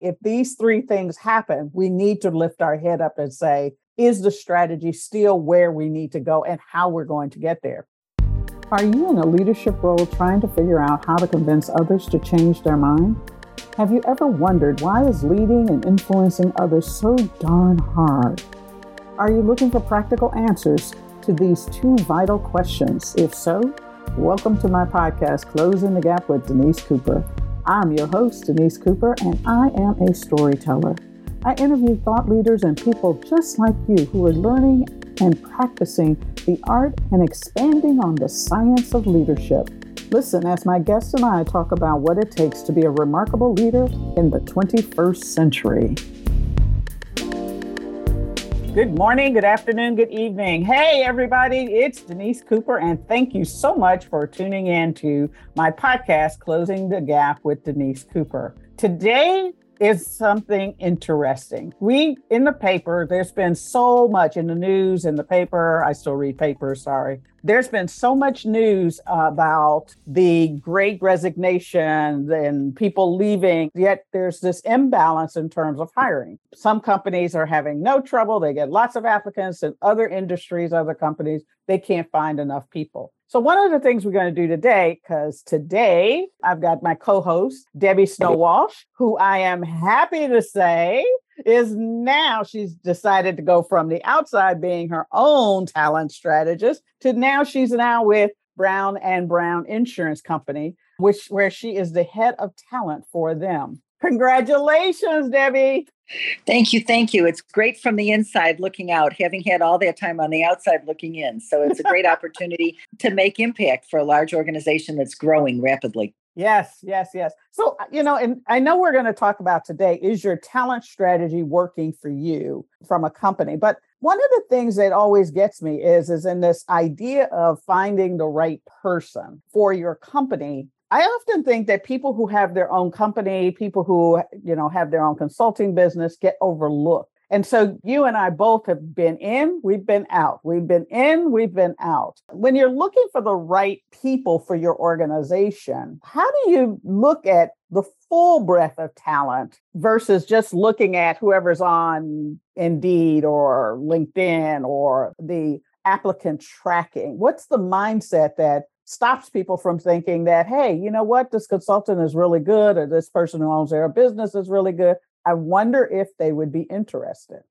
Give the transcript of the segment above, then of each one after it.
If these three things happen, we need to lift our head up and say, is the strategy still where we need to go and how we're going to get there? Are you in a leadership role trying to figure out how to convince others to change their mind? Have you ever wondered why is leading and influencing others so darn hard? Are you looking for practical answers to these two vital questions? If so, welcome to my podcast, Closing the Gap with Denise Cooper. I'm your host, Denise Cooper, and I am a storyteller. I interview thought leaders and people just like you who are learning and practicing the art and expanding on the science of leadership. Listen as my guests and I talk about what it takes to be a remarkable leader in the 21st century. Good morning, good afternoon, good evening. Hey, everybody, it's Denise Cooper, and thank you so much for tuning in to my podcast, Closing the Gap with Denise Cooper. Today, is something interesting. We in the paper, there's been so much in the news in the paper. I still read papers, sorry. There's been so much news about the great resignation and people leaving, yet there's this imbalance in terms of hiring. Some companies are having no trouble, they get lots of applicants, and other industries, other companies, they can't find enough people. So, one of the things we're going to do today, because today I've got my co host, Debbie Snow Walsh, who I am happy to say is now she's decided to go from the outside being her own talent strategist to now she's now with Brown and Brown Insurance Company, which where she is the head of talent for them. Congratulations, Debbie. Thank you. Thank you. It's great from the inside looking out, having had all that time on the outside looking in. So it's a great opportunity to make impact for a large organization that's growing rapidly. Yes, yes, yes. So, uh, you know, and I know we're going to talk about today is your talent strategy working for you from a company? But one of the things that always gets me is is in this idea of finding the right person for your company I often think that people who have their own company, people who, you know, have their own consulting business get overlooked. And so you and I both have been in, we've been out. We've been in, we've been out. When you're looking for the right people for your organization, how do you look at the full breadth of talent versus just looking at whoever's on Indeed or LinkedIn or the applicant tracking? What's the mindset that stops people from thinking that, hey, you know what, this consultant is really good, or this person who owns their business is really good. I wonder if they would be interested.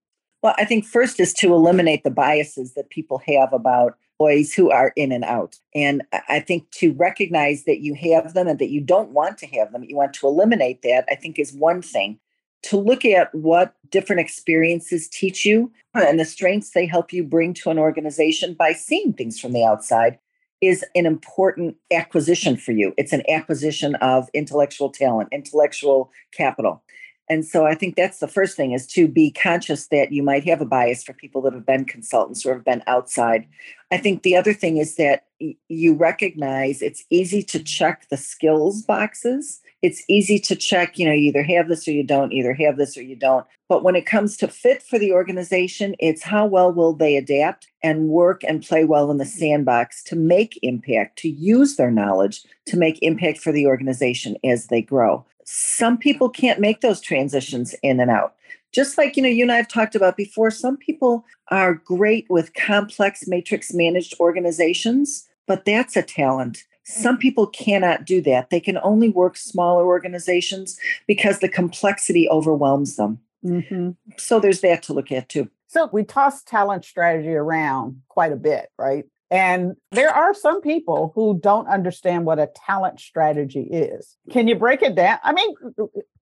Well, I think first is to eliminate the biases that people have about employees who are in and out. And I think to recognize that you have them and that you don't want to have them, you want to eliminate that, I think is one thing. To look at what different experiences teach you and the strengths they help you bring to an organization by seeing things from the outside is an important acquisition for you. It's an acquisition of intellectual talent, intellectual capital. And so I think that's the first thing is to be conscious that you might have a bias for people that have been consultants or have been outside. I think the other thing is that you recognize it's easy to check the skills boxes it's easy to check, you know, you either have this or you don't, either have this or you don't. But when it comes to fit for the organization, it's how well will they adapt and work and play well in the sandbox to make impact, to use their knowledge to make impact for the organization as they grow. Some people can't make those transitions in and out. Just like, you know, you and I have talked about before, some people are great with complex matrix managed organizations, but that's a talent some people cannot do that. They can only work smaller organizations because the complexity overwhelms them. Mm-hmm. So there's that to look at too. So we toss talent strategy around quite a bit, right? And there are some people who don't understand what a talent strategy is. Can you break it down? I mean,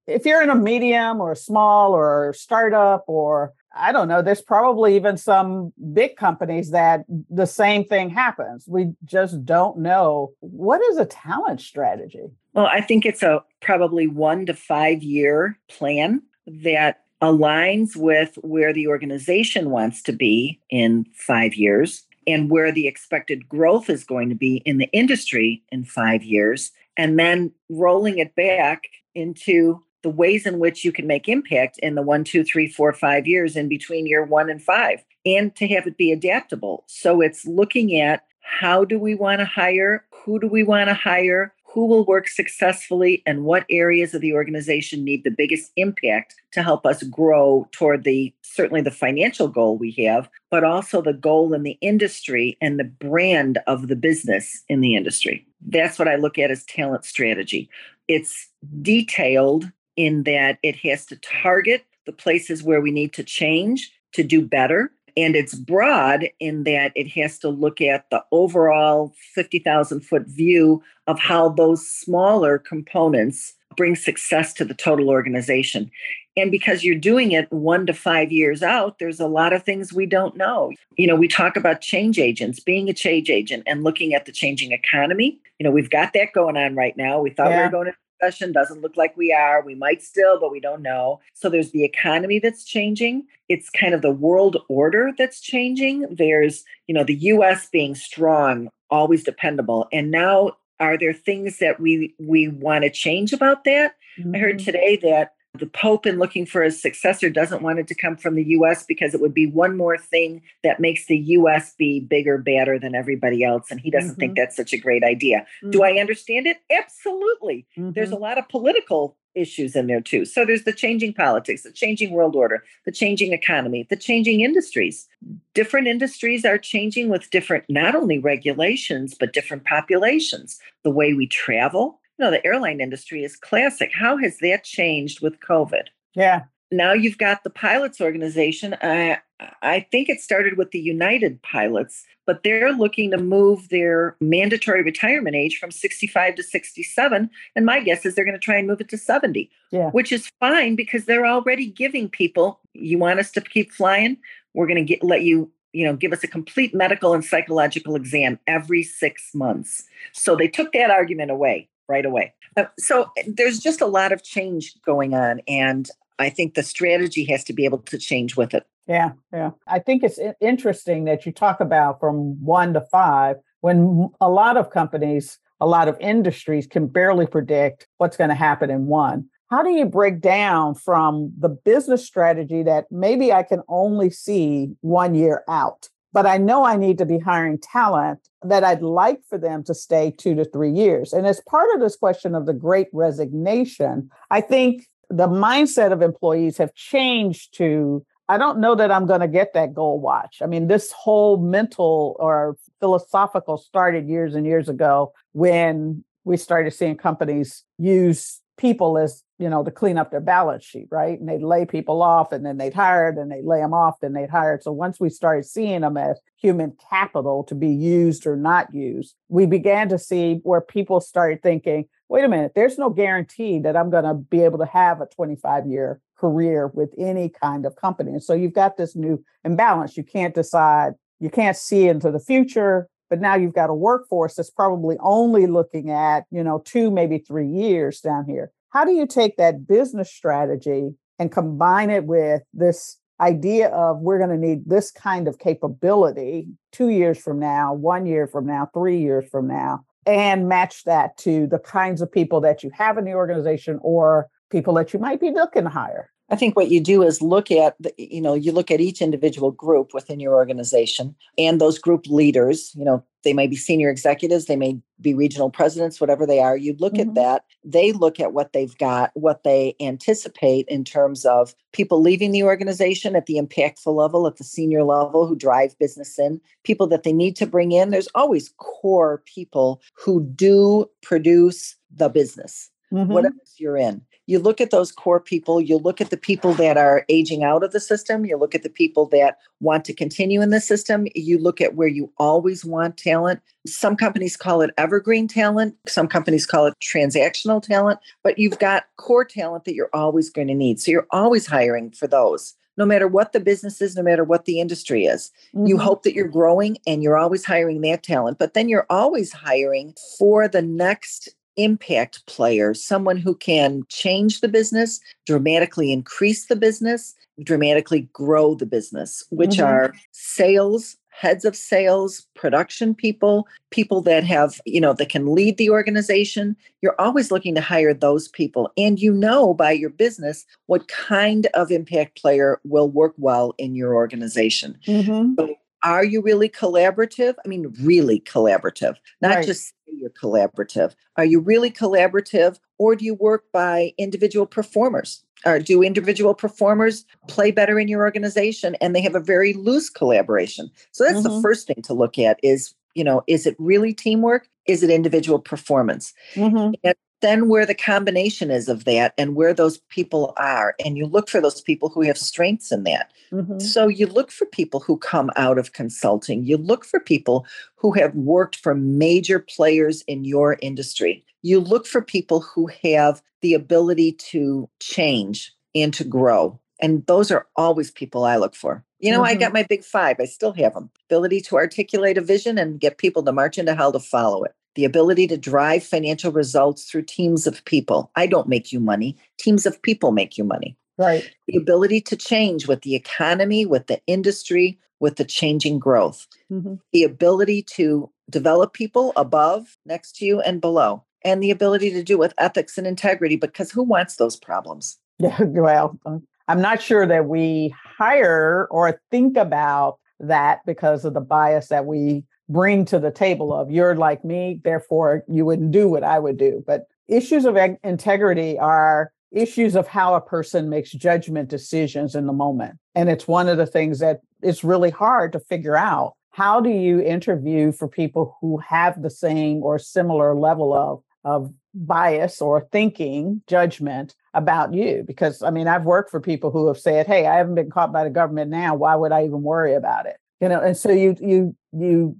if you're in a medium or a small or startup or I don't know, there's probably even some big companies that the same thing happens. We just don't know what is a talent strategy. Well, I think it's a probably 1 to 5 year plan that aligns with where the organization wants to be in 5 years and where the expected growth is going to be in the industry in 5 years and then rolling it back into the ways in which you can make impact in the one, two, three, four, five years in between year one and five, and to have it be adaptable. So it's looking at how do we want to hire? Who do we want to hire? Who will work successfully and what areas of the organization need the biggest impact to help us grow toward the certainly the financial goal we have but also the goal in the industry and the brand of the business in the industry. That's what i look at as talent strategy. It's detailed in that it has to target the places where we need to change to do better and it's broad in that it has to look at the overall 50,000 foot view of how those smaller components bring success to the total organization. And because you're doing it one to five years out, there's a lot of things we don't know. You know, we talk about change agents, being a change agent and looking at the changing economy. You know, we've got that going on right now. We thought yeah. we were going to recession. Doesn't look like we are. We might still, but we don't know. So there's the economy that's changing. It's kind of the world order that's changing. There's, you know, the US being strong, always dependable. And now are there things that we we want to change about that? Mm-hmm. I heard mm-hmm. today that the Pope, in looking for a successor, doesn't want it to come from the US because it would be one more thing that makes the US be bigger, badder than everybody else. And he doesn't mm-hmm. think that's such a great idea. Mm-hmm. Do I understand it? Absolutely. Mm-hmm. There's a lot of political issues in there too. So there's the changing politics, the changing world order, the changing economy, the changing industries. Different industries are changing with different, not only regulations, but different populations. The way we travel, know, the airline industry is classic. How has that changed with COVID? Yeah. Now you've got the pilots organization. I, I think it started with the United Pilots, but they're looking to move their mandatory retirement age from 65 to 67. And my guess is they're going to try and move it to 70, yeah. which is fine because they're already giving people, you want us to keep flying? We're going to get, let you you know, give us a complete medical and psychological exam every six months. So they took that argument away right away. Uh, so eh, there's just a lot of change going on. And I think the strategy has to be able to change with it. Yeah, yeah. I think it's interesting that you talk about from one to five when a lot of companies, a lot of industries can barely predict what's going to happen in one. How do you break down from the business strategy that maybe I can only see one year out but I know I need to be hiring talent that I'd like for them to stay two to three years. And as part of this question of the great resignation, I think the mindset of employees have changed to I don't know that I'm going to get that gold watch. I mean, this whole mental or philosophical started years and years ago when we started seeing companies use people as you know to clean up their balance sheet right? And they'd lay people off and then they'd hire and they'd lay them off then they'd hire. So once we started seeing them as human capital to be used or not used we began to see where people started thinking wait a minute there's no guarantee that i'm going to be able to have a 25 year career with any kind of company. And so you've got this new imbalance. You can't decide you can't see into the future but now you've got a workforce that's probably only looking at you know two maybe three years down here. How do you take that business strategy and combine it with this idea of we're going to need this kind of capability two years from now one year from now three years from now and match that to the kinds of people that you have in the organization or people that you might be looking to hire I think what you do is look at, the, you know, you look at each individual group within your organization and those group leaders, you know, they may be senior executives, they may be regional presidents, whatever they are. You look mm-hmm. at that, they look at what they've got, what they anticipate in terms of people leaving the organization at the impactful level, at the senior level who drive business in, people that they need to bring in. There's always core people who do produce the business, mm-hmm. whatever you're in you look at those core people, you look at the people that are aging out of the system, you look at the people that want to continue in the system, you look at where you always want talent. Some companies call it evergreen talent, some companies call it transactional talent, but you've got core talent that you're always going to need. So you're always hiring for those no matter what the business is, no matter what the industry is. Mm-hmm. You hope that you're growing and you're always hiring that talent, but then you're always hiring for the next impact player, someone who can change the business, dramatically increase the business, dramatically grow the business, which mm-hmm. are sales, heads of sales, production people, people that have, you know, that can lead the organization. You're always looking to hire those people. And you know by your business what kind of impact player will work well in your organization. Mm-hmm. So are you really collaborative? I mean, really collaborative, not Right. just you're collaborative. Are you really collaborative or do you work by individual performers? Or do individual performers play better in your organization and they have a very loose collaboration? So that's the Mhm. first thing to look at is, you know, is it really teamwork? Is it individual performance? Mhm. Then where the combination is of that and where those people are and you look for those people who have strengths in that. Mhm. so you look for people who come out of consulting. You look for people who have worked for major players in your industry. You look for people who have the ability to change and to grow and those are always people i look for. You know i Mhm. got my big five. I still have them ability to articulate a vision and get people to march into hell to follow it the ability to drive financial results through teams of people. I don't make you money, teams of people make you money. Right. The ability to change with the economy, with the industry, with the changing growth. Mhm. The ability to develop people above, next to you, and below. And the ability to do with ethics and integrity because who wants those problems? Yeah, well, uh, I'm not sure that we hire or think about that because of the bias that we bring to the table of you're like me, therefore you wouldn't do what I would do. But issues of eg- integrity are issues of how a person makes judgment decisions in the moment. And it's one of the things that it's really hard to figure out. How do you interview for people who have the same or similar level of, of bias or thinking judgment about you because i mean i've worked for people who have said hey i haven't been caught by the government now why would i even worry about it you know and so you you you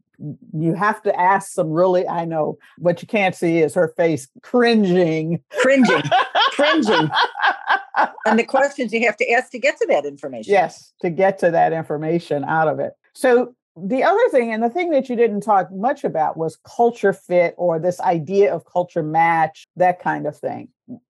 you have to ask some really i know what you can't see is her face cringing. Cringing, cringing. And the questions you have to ask to get to that information. yes to get to that information out of it. So the other thing and the thing that you didn't talk much about was culture fit or this idea of culture match that kind of thing.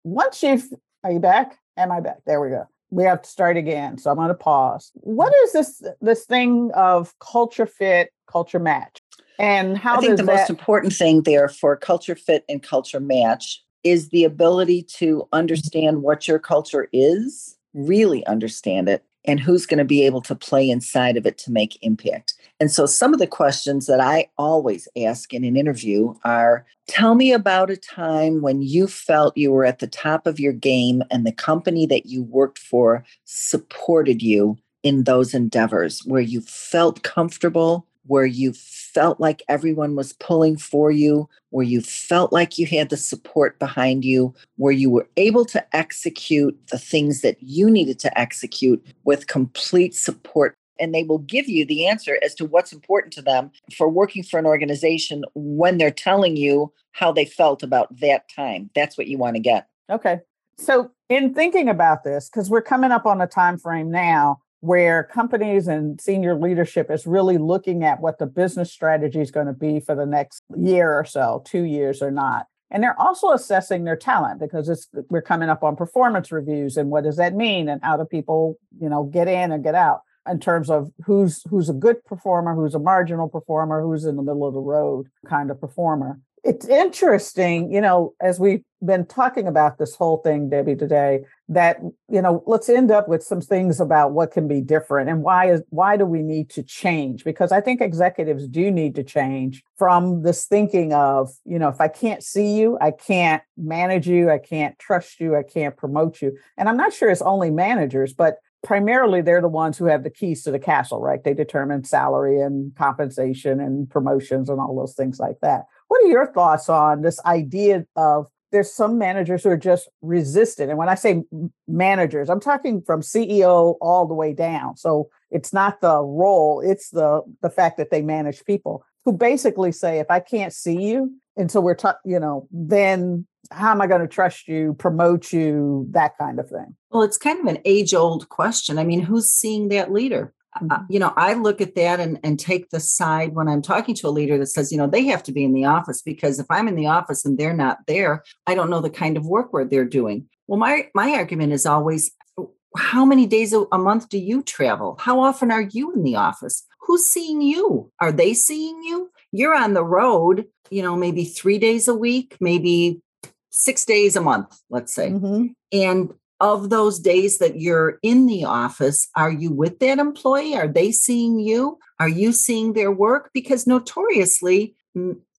Once you've are you back? Am i back? There we go we have to start again so i'm going to pause. What mm. is this this thing of culture fit culture match? And how I think does the that most important thing there for culture fit and culture match is the ability to understand what your culture is, really understand it, and who's going to be able to play inside of it to make impact. And so, some of the questions that I always ask in an interview are Tell me about a time when you felt you were at the top of your game and the company that you worked for supported you in those endeavors, where you felt comfortable, where you felt like everyone was pulling for you, where you felt like you had the support behind you, where you were able to execute the things that you needed to execute with complete support. And they will give you the answer as to what's important to them for working for an organization when they're telling you how they felt about that time. That's what you want to get. Okay. So in thinking about this, because we're coming up on a time frame now where companies and senior leadership is really looking at what the business strategy is going to be for the next year or so, two years or not. And they're also assessing their talent because it's we're coming up on performance reviews and what does that mean and how do people, you know, get in and get out in terms of who's who's a good performer, who's a marginal performer, who's in the middle of the road kind of performer it's interesting, you know, as we've been talking about this whole thing, Debbie, today, that you know, let's end up with some things about what can be different and why is why do we need to change? Because I think executives do need to change from this thinking of, you know, if I can't see you, I can't manage you, I can't trust you, I can't promote you. And I'm not sure it's only managers, but primarily they're the ones who have the keys to the castle, right? They determine salary and compensation and promotions and all those things like that. What are your thoughts on this idea of there's some managers who are just resistant? And when I say managers, I'm talking from CEO all the way down. So it's not the role, it's the the fact that they manage people who basically say, if I can't see you until we're, ta- you know, then how am I going to trust you, promote you, that kind of thing? Well, it's kind of an age old question. I mean, who's seeing that leader? Uh, you know, I look at that and, and take the side when I'm talking to a leader that says, you know, they have to be in the office because if I'm in the office and they're not there, I don't know the kind of work where they're doing. Well, my my argument is always how many days a, month do you travel? How often are you in the office? Who's seeing you? Are they seeing you? You're on the road, you know, maybe three days a week, maybe six days a month, let's say. Mhm. And of those days that you're in the office, are you with that employee? Are they seeing you? Are you seeing their work? Because notoriously,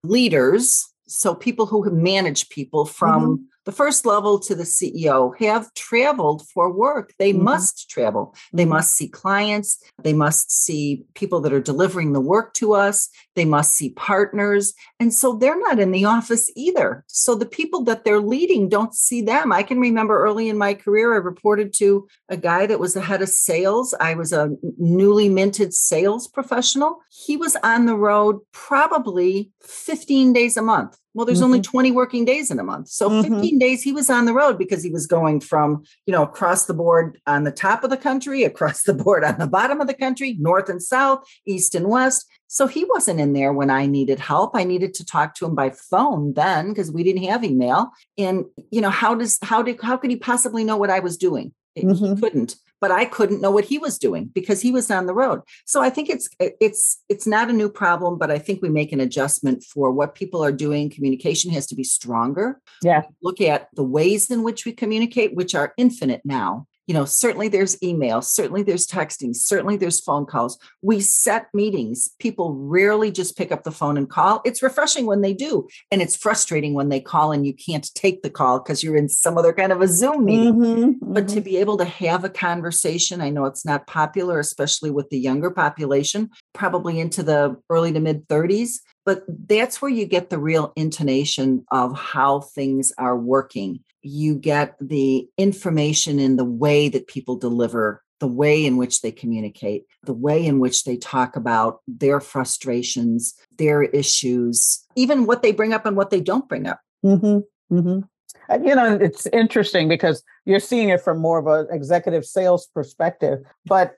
leaders, so people who manage people from mm-hmm the first level to the CEO have traveled for work. They mm-hmm. must travel. They mm-hmm. must see clients. They must see people that are delivering the work to us. They must see partners. And so they're not in the office either. So the people that they're leading don't see them. I can remember early in my career, I reported to a guy that was the head of sales. I was a newly minted sales professional. He was on the road probably 15 days a month well, there's mm-hmm. only 20 working days in a month. So mm-hmm. 15 days he was on the road because he was going from, you know, across the board on the top of the country, across the board on the bottom of the country, north and south, east and west. So he wasn't in there when I needed help. I needed to talk to him by phone then because we didn't have email. And, you know, how does how did how could he possibly know what I was doing? Mm-hmm. He couldn't but I couldn't know what he was doing because he was on the road. So I think it's it's it's not a new problem, but I think we make an adjustment for what people are doing. Communication has to be stronger. Yeah. Look at the ways in which we communicate, which are infinite now you know certainly there's email certainly there's texting certainly there's phone calls. We set meetings. People rarely just pick up the phone and call. It's refreshing when they do and it's frustrating when they call and you can't take the call because you're in some other kind of a zoom meeting. Mm-hmm, but mm-hmm. to be able to have a conversation i know it's not popular especially with the younger population probably into the early to mid 30s but that's where you get the real intonation of how things are working you get the information in the way that people deliver the way in which they communicate, the way in which they talk about their frustrations, their issues, even what they bring up and what they don't bring up. Mm-hmm. Mm-hmm. You know, it's interesting because you're seeing it from more of an executive sales perspective. But,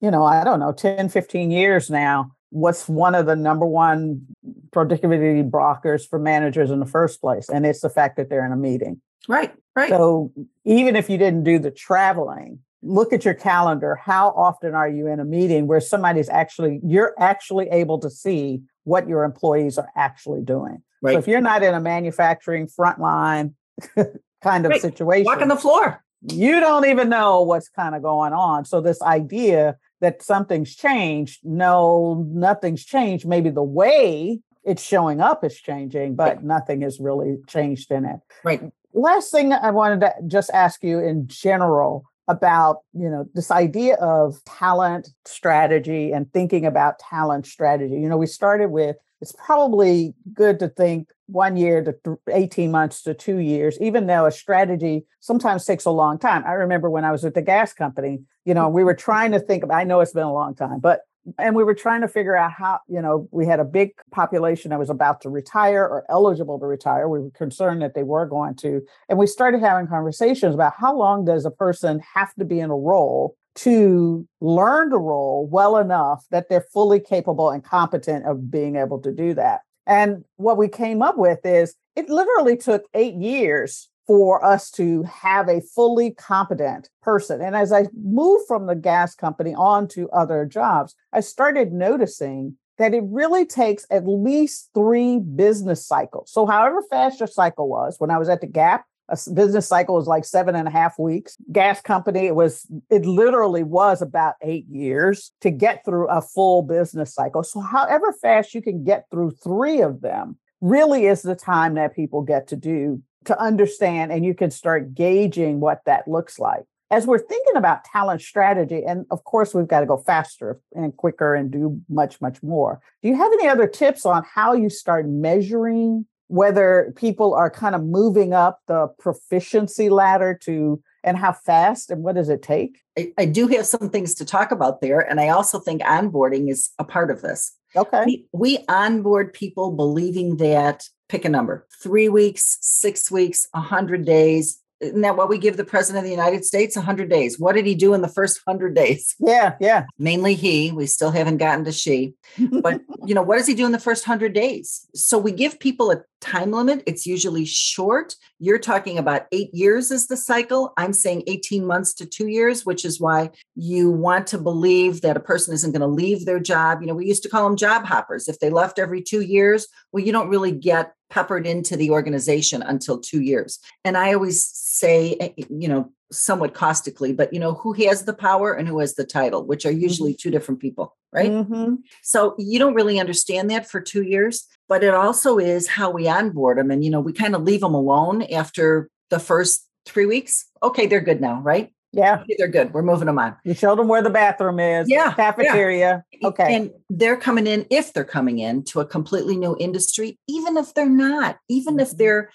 you know, I don't know, 10, 15 years now, what's one of the number one productivity blockers for managers in the first place? And it's the fact that they're in a meeting. Right, right. So even if you didn't do the traveling, look at your calendar. How often are you in a meeting where somebody's actually, you're actually able to see what your employees are actually doing? Right. So if you're not in a manufacturing frontline kind of right. situation, walking the floor, you don't even know what's kind of going on. So this idea that something's changed, no, nothing's changed. Maybe the way it's showing up is changing, but right. nothing has really changed in it. Right last thing I wanted to just ask you in general about you know this idea of talent strategy and thinking about talent strategy you know we started with it's probably good to think one year to 18 months to two years even though a strategy sometimes takes a long time. I remember when i was at the gas company you know we were mm-hmm. trying to think about. i know it's been a long time but and we were trying to figure out how you know we had a big population that was about to retire or eligible to retire. We were concerned that they were going to and we started having conversations about how long does a person have to be in a role to learn the role well enough that they're fully capable and competent of being able to do that and what we came up with is it literally took eight years for us to have a fully competent person. And as I moved from the gas company on to other jobs, I started noticing that it really takes at least three business cycles. So, however fast your cycle was, when I was at the Gap, a business cycle was like seven and a half weeks. Gas company, it was, it literally was about eight years to get through a full business cycle. So, however fast you can get through three of them really is the time that people get to do to understand and you can start gauging what that looks like. As we're thinking about talent strategy, and of course, we've got to go faster and quicker and do much, much more. Do you have any other tips on how you start measuring whether people are kind of moving up the proficiency ladder to and how fast and what does it take? I, I, do have some things to talk about there. And I also think onboarding is a part of this. Okay. We, we onboard people believing that pick a number three weeks, six weeks, 100 days. Isn't that what we give the president of the United States? 100 days. What did he do in the first 100 days? Yeah, yeah. Mainly he. We still haven't gotten to she. But, you know, what does he do in the first 100 days? So we give people a time limit. It's usually short. You're talking about eight years is the cycle. I'm saying 18 months to two years, which is why you want to believe that a person isn't going to leave their job. You know, we used to call them job hoppers. If they left every two years, well, you don't really get peppered into the organization until two years. And I always say, eh, you know, somewhat caustically, but you know, who has the power and who has the title, which are usually two different people, right? Mm-hmm. So you don't really understand that for two years, but it also is how we onboard them. And, you know, we kind of leave them alone after the first three weeks. Okay, they're good now, right? Yeah. They're good. We're moving them on. You show them where the bathroom is. Yeah, Cafeteria. Okay. And they're coming in, if they're coming in to a completely new industry, even if they're not, even if Mhm. they're,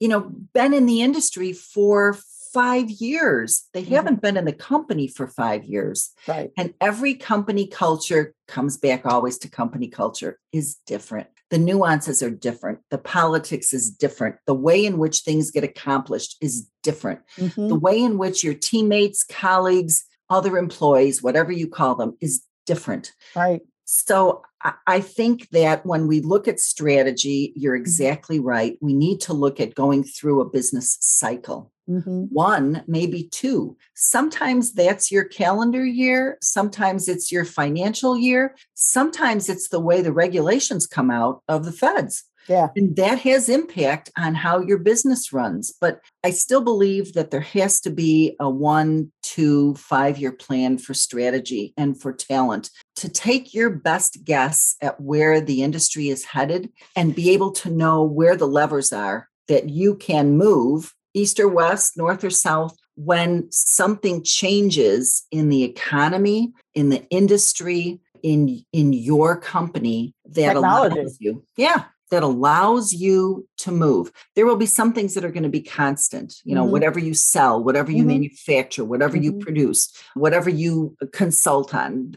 you know, been in the industry for five years, they Mhm. haven't been in the company for five years. right. And every company culture comes back always to company culture is different. The nuances are different. The politics is different. The way in which things get accomplished is different. Mhm. The way in which your teammates, colleagues, other employees, whatever you call them, is different. Right. So I- think that when we look at strategy, you're exactly right. We need to look at going through a business cycle Mm-hmm. one, maybe two. Sometimes that's your calendar year. Sometimes it's your financial year. Sometimes it's the way the regulations come out of the feds. Yeah. And that has impact on how your business runs. But I still believe that there has to be a one, two, five year plan for strategy and for talent to take your best guess at where the industry is headed and be able to know where the levers are that you can move east or west, north or south, when something changes in the economy, in the industry, in in your company that Technology. allows you, yeah, that allows you to move. There will be some things that are going to be constant. You know, Mhm. whatever you sell, whatever you Mhm. manufacture, whatever you Mhm. produce, whatever you consult on.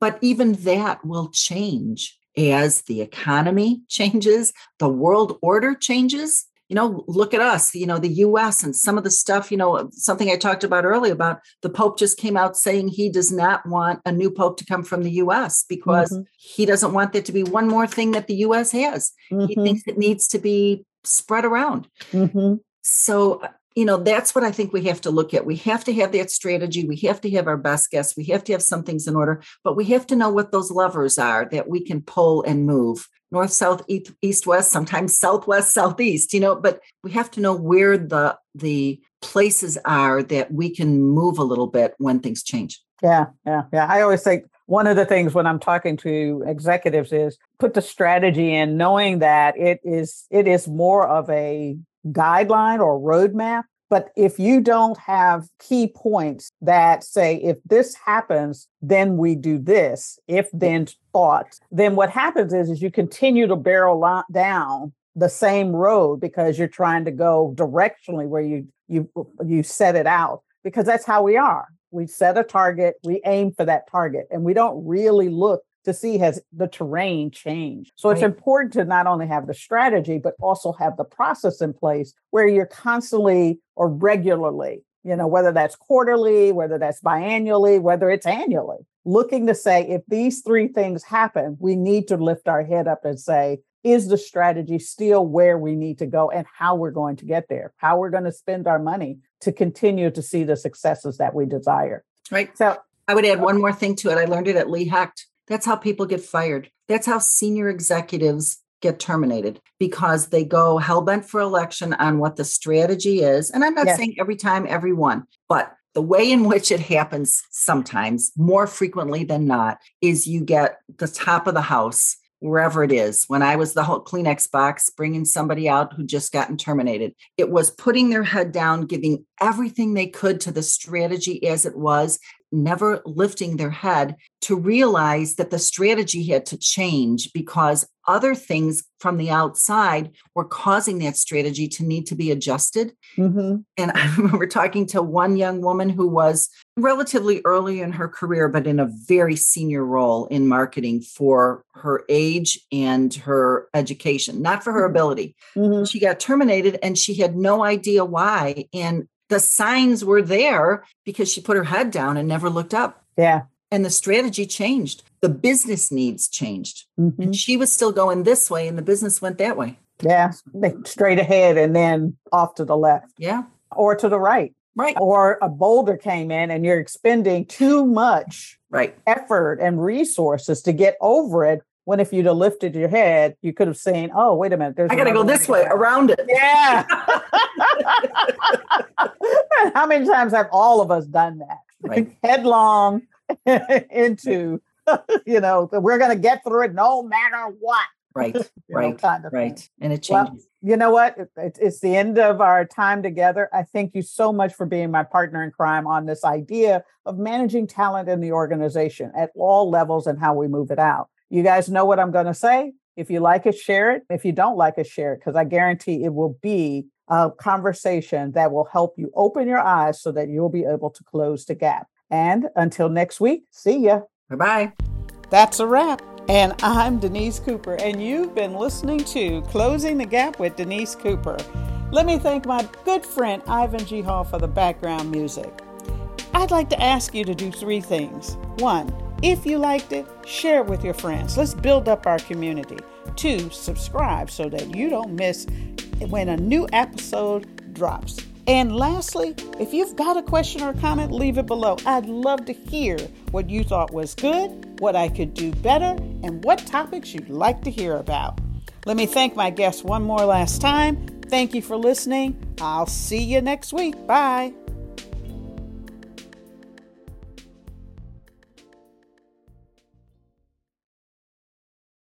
But even that will change as the economy changes, the world order changes you know look at us you know the us and some of the stuff you know something i talked about earlier about the pope just came out saying he does not want a new pope to come from the us because Mhm. he doesn't want there to be one more thing that the us has he Mhm. thinks it needs to be spread around Mhm. so you know that's what i think we have to look at we have to have that strategy we have to have our best guess we have to have some things in order but we have to know what those levers are that we can pull and move north south east, east west sometimes southwest southeast you know but we have to know where the the places are that we can move a little bit when things change Yeah, yeah, yeah. I always think one of the things when I'm talking to executives is put the strategy in, knowing that it is it is more of a guideline or roadmap. But if you don't have key points that say, if this happens, then we do this, if then thought, then what happens is, is you continue to barrel down the same road because you're trying to go directionally where you you you set it out because that's how we are. We set a target we aim for that target and we don't really look to see has the terrain changed. So it's important to not only have the strategy but also have the process in place where you're constantly or regularly you know whether that's quarterly whether that's biannually whether it's annually looking to say if these three things happen we need to lift our head up and say is the strategy still where we need to go and how we're going to get there? How we're going to spend our money to continue to see the successes that we desire. Right. So I would add one more thing to it. I learned it at Lee Hecht. That's how people get fired. That's how senior executives get terminated because they go hell bent for election on what the strategy is. And I'm not Yes. saying every time, everyone, but the way in which it happens sometimes, more frequently than not, is you get the top of the house wherever it is. When I was the whole Kleenex box, bringing somebody out who just gotten terminated, it was putting their head down, giving everything they could to the strategy as it was, never lifting their head to realize that the strategy had to change because other things from the outside were causing that strategy to need to be adjusted. mhm, And I remember talking to one young woman who was relatively early in her career, but in a very senior role in marketing for her age and her education, not for her Mhm. ability. mhm. She got terminated and she had no idea why. And the signs were there because she put her head down and never looked up. yeah And the strategy changed. The business needs changed. mhm. And she was still going this way, and the business went that way. yeah straight ahead and then off to the left Yeah. or to the right Right. or a boulder came in and you're expending too much Right. effort and resources to get over it when if you'd have lifted your head, you could have seen, oh, wait a minute, there's I gotta go this way around it. Yeah. How many times have all of us done that? Right. Headlong into, you know, we're going to get through it no matter what. Right, you know, right, kind of thing. right. And it changes. Well, you know what? It- it's the end of our time together. I thank you so much for being my partner in crime on this idea of managing talent in the organization at all levels and how we move it out. You guys know what I'm going to say. If you like it, share it. If you don't like it, share it because I guarantee it will be a conversation that will help you open your eyes so that you'll be able to close the gap. And until next week, see ya. Bye bye. That's a wrap. And I'm Denise Cooper, and you've been listening to Closing the Gap with Denise Cooper. Let me thank my good friend Ivan G. Hall for the background music. I'd like to ask you to do three things. One, if you liked it, share it with your friends. Let's build up our community. Two, subscribe so that you don't miss when a new episode drops. And lastly, if you've got a question or comment, leave it below. I'd love to hear what you thought was good, what I could do better, and what topics you'd like to hear about. Let me thank my guests one more last time. Thank you for listening. I'll see you next week. Bye.